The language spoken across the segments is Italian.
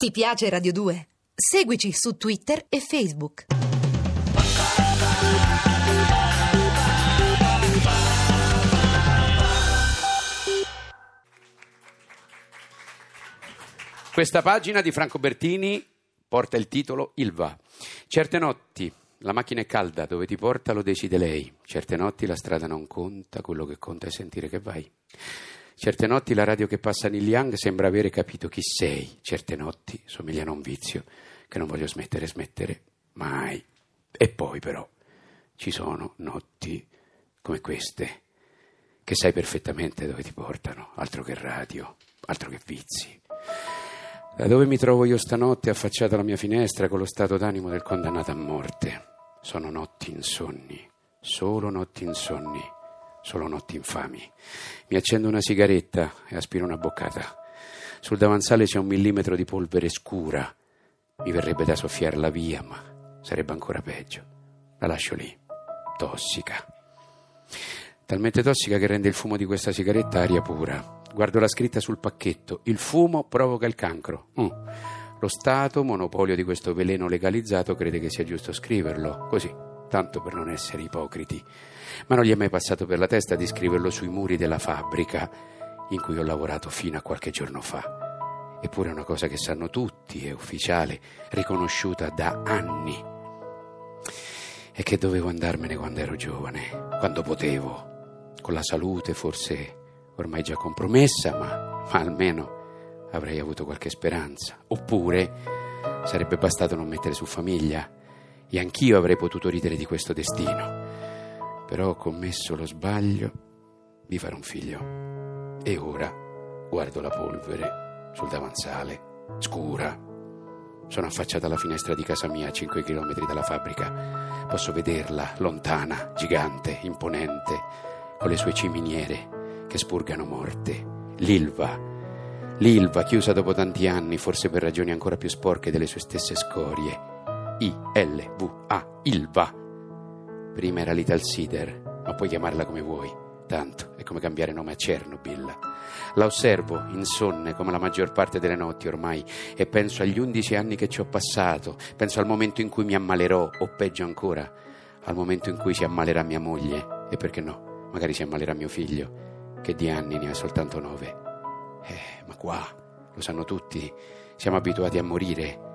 Ti piace Radio 2? Seguici su Twitter e Facebook. Questa pagina di Franco Bertini porta il titolo Il va. Certe notti la macchina è calda, dove ti porta lo decide lei. Certe notti la strada non conta, quello che conta è sentire che vai. Certe notti la radio che passa Neil Young sembra avere capito chi sei. Certe notti somigliano a un vizio che non voglio smettere, smettere mai. E poi però ci sono notti come queste che sai perfettamente dove ti portano, altro che radio, altro che vizi. Da dove mi trovo io stanotte affacciata alla mia finestra con lo stato d'animo del condannato a morte? Sono notti insonni, solo notti insonni, solo notti infami. Mi accendo una sigaretta e aspiro una boccata. Sul davanzale c'è un millimetro di polvere scura. Mi verrebbe da soffiarla via, ma sarebbe ancora peggio. La lascio lì, tossica. Talmente tossica che rende il fumo di questa sigaretta aria pura. Guardo la scritta sul pacchetto. Il fumo provoca il cancro. Mm. Lo Stato, monopolio di questo veleno legalizzato, crede che sia giusto scriverlo. Così, tanto per non essere ipocriti. Ma non gli è mai passato per la testa di scriverlo sui muri della fabbrica in cui ho lavorato fino a qualche giorno fa. Eppure è una cosa che sanno tutti, è ufficiale, riconosciuta da anni. E che dovevo andarmene quando ero giovane, quando potevo, con la salute forse ormai già compromessa, ma, ma almeno avrei avuto qualche speranza. Oppure sarebbe bastato non mettere su famiglia e anch'io avrei potuto ridere di questo destino. Però ho commesso lo sbaglio di fare un figlio. E ora guardo la polvere sul davanzale, scura. Sono affacciata alla finestra di casa mia a 5 km dalla fabbrica. Posso vederla, lontana, gigante, imponente, con le sue ciminiere che spurgano morte. L'Ilva, l'Ilva chiusa dopo tanti anni, forse per ragioni ancora più sporche delle sue stesse scorie. I-L-V-A, Ilva. Prima era l'Ital Cider, ma puoi chiamarla come vuoi. Tanto è come cambiare nome a Chernobyl. La osservo, insonne, come la maggior parte delle notti ormai, e penso agli undici anni che ci ho passato, penso al momento in cui mi ammalerò, o peggio ancora, al momento in cui si ammalerà mia moglie, e perché no, magari si ammalerà mio figlio che di anni ne ha soltanto nove. Eh, ma qua, lo sanno tutti, siamo abituati a morire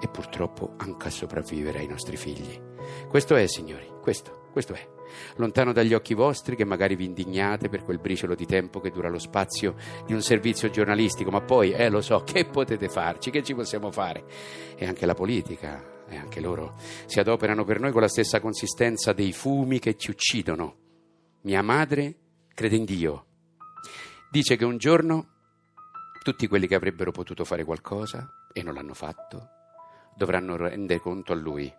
e purtroppo anche a sopravvivere ai nostri figli. Questo è, signori, questo, questo è. Lontano dagli occhi vostri che magari vi indignate per quel briciolo di tempo che dura lo spazio di un servizio giornalistico, ma poi, eh, lo so, che potete farci, che ci possiamo fare? E anche la politica, e anche loro, si adoperano per noi con la stessa consistenza dei fumi che ci uccidono. Mia madre crede in Dio, Dice che un giorno tutti quelli che avrebbero potuto fare qualcosa e non l'hanno fatto dovranno rendere conto a lui.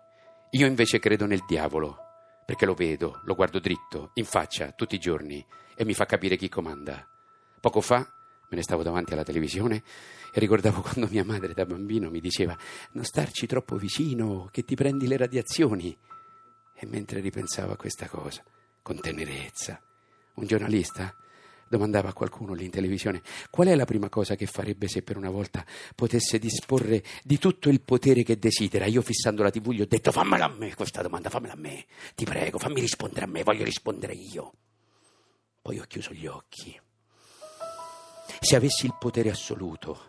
Io invece credo nel diavolo, perché lo vedo, lo guardo dritto, in faccia, tutti i giorni, e mi fa capire chi comanda. Poco fa me ne stavo davanti alla televisione e ricordavo quando mia madre da bambino mi diceva non starci troppo vicino, che ti prendi le radiazioni. E mentre ripensavo a questa cosa, con tenerezza, un giornalista domandava a qualcuno lì in televisione, qual è la prima cosa che farebbe se per una volta potesse disporre di tutto il potere che desidera? Io fissando la tv gli ho detto fammela a me questa domanda, fammela a me, ti prego, fammi rispondere a me, voglio rispondere io. Poi ho chiuso gli occhi. Se avessi il potere assoluto,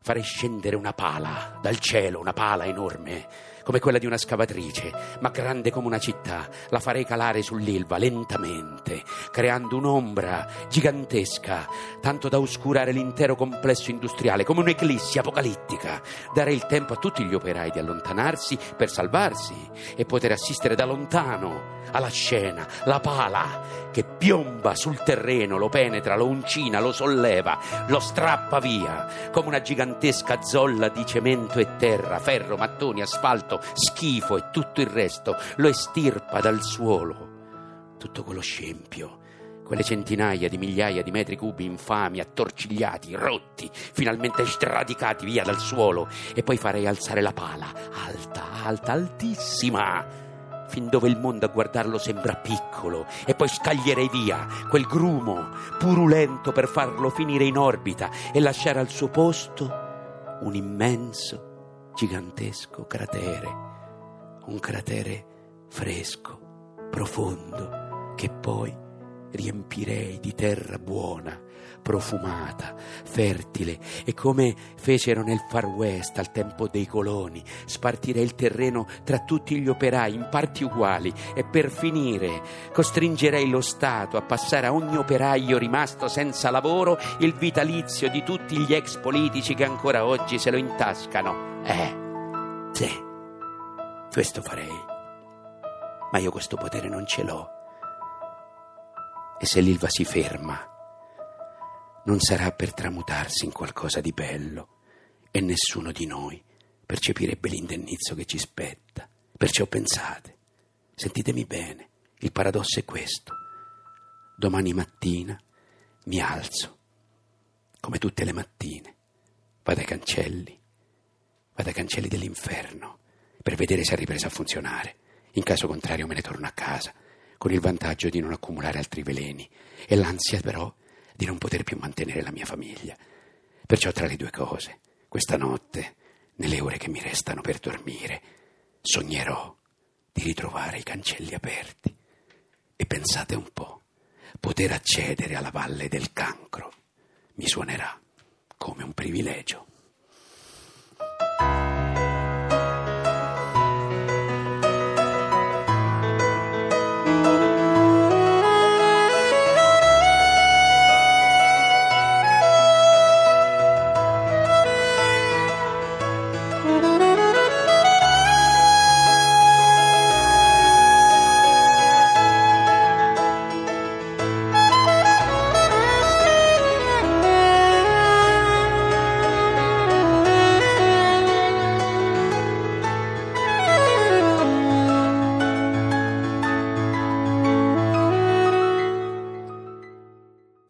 farei scendere una pala dal cielo, una pala enorme, come quella di una scavatrice, ma grande come una città. La farei calare sull'Ilva lentamente, creando un'ombra gigantesca, tanto da oscurare l'intero complesso industriale, come un'eclissi apocalittica. Darei il tempo a tutti gli operai di allontanarsi per salvarsi e poter assistere da lontano alla scena, la pala che piomba sul terreno, lo penetra, lo uncina, lo solleva, lo strappa via, come una gigantesca zolla di cemento e terra, ferro, mattoni, asfalto, schifo e tutto il resto, lo estirpa dal suolo. Tutto quello scempio, quelle centinaia di migliaia di metri cubi infami, attorcigliati, rotti, finalmente sradicati via dal suolo, e poi farei alzare la pala, alta, alta, altissima fin dove il mondo a guardarlo sembra piccolo, e poi scaglierei via quel grumo purulento per farlo finire in orbita e lasciare al suo posto un immenso, gigantesco cratere, un cratere fresco, profondo, che poi riempirei di terra buona, profumata, fertile e come fecero nel Far West al tempo dei coloni, spartirei il terreno tra tutti gli operai in parti uguali e per finire costringerei lo Stato a passare a ogni operaio rimasto senza lavoro il vitalizio di tutti gli ex politici che ancora oggi se lo intascano. Eh, sì, questo farei. Ma io questo potere non ce l'ho. E se l'Ilva si ferma, non sarà per tramutarsi in qualcosa di bello e nessuno di noi percepirebbe l'indennizzo che ci spetta. Perciò pensate, sentitemi bene, il paradosso è questo. Domani mattina mi alzo, come tutte le mattine, vado ai cancelli, vado ai cancelli dell'inferno per vedere se ha ripreso a funzionare. In caso contrario me ne torno a casa, con il vantaggio di non accumulare altri veleni e l'ansia però di non poter più mantenere la mia famiglia. Perciò tra le due cose, questa notte, nelle ore che mi restano per dormire, sognerò di ritrovare i cancelli aperti. E pensate un po', poter accedere alla valle del cancro mi suonerà come un privilegio.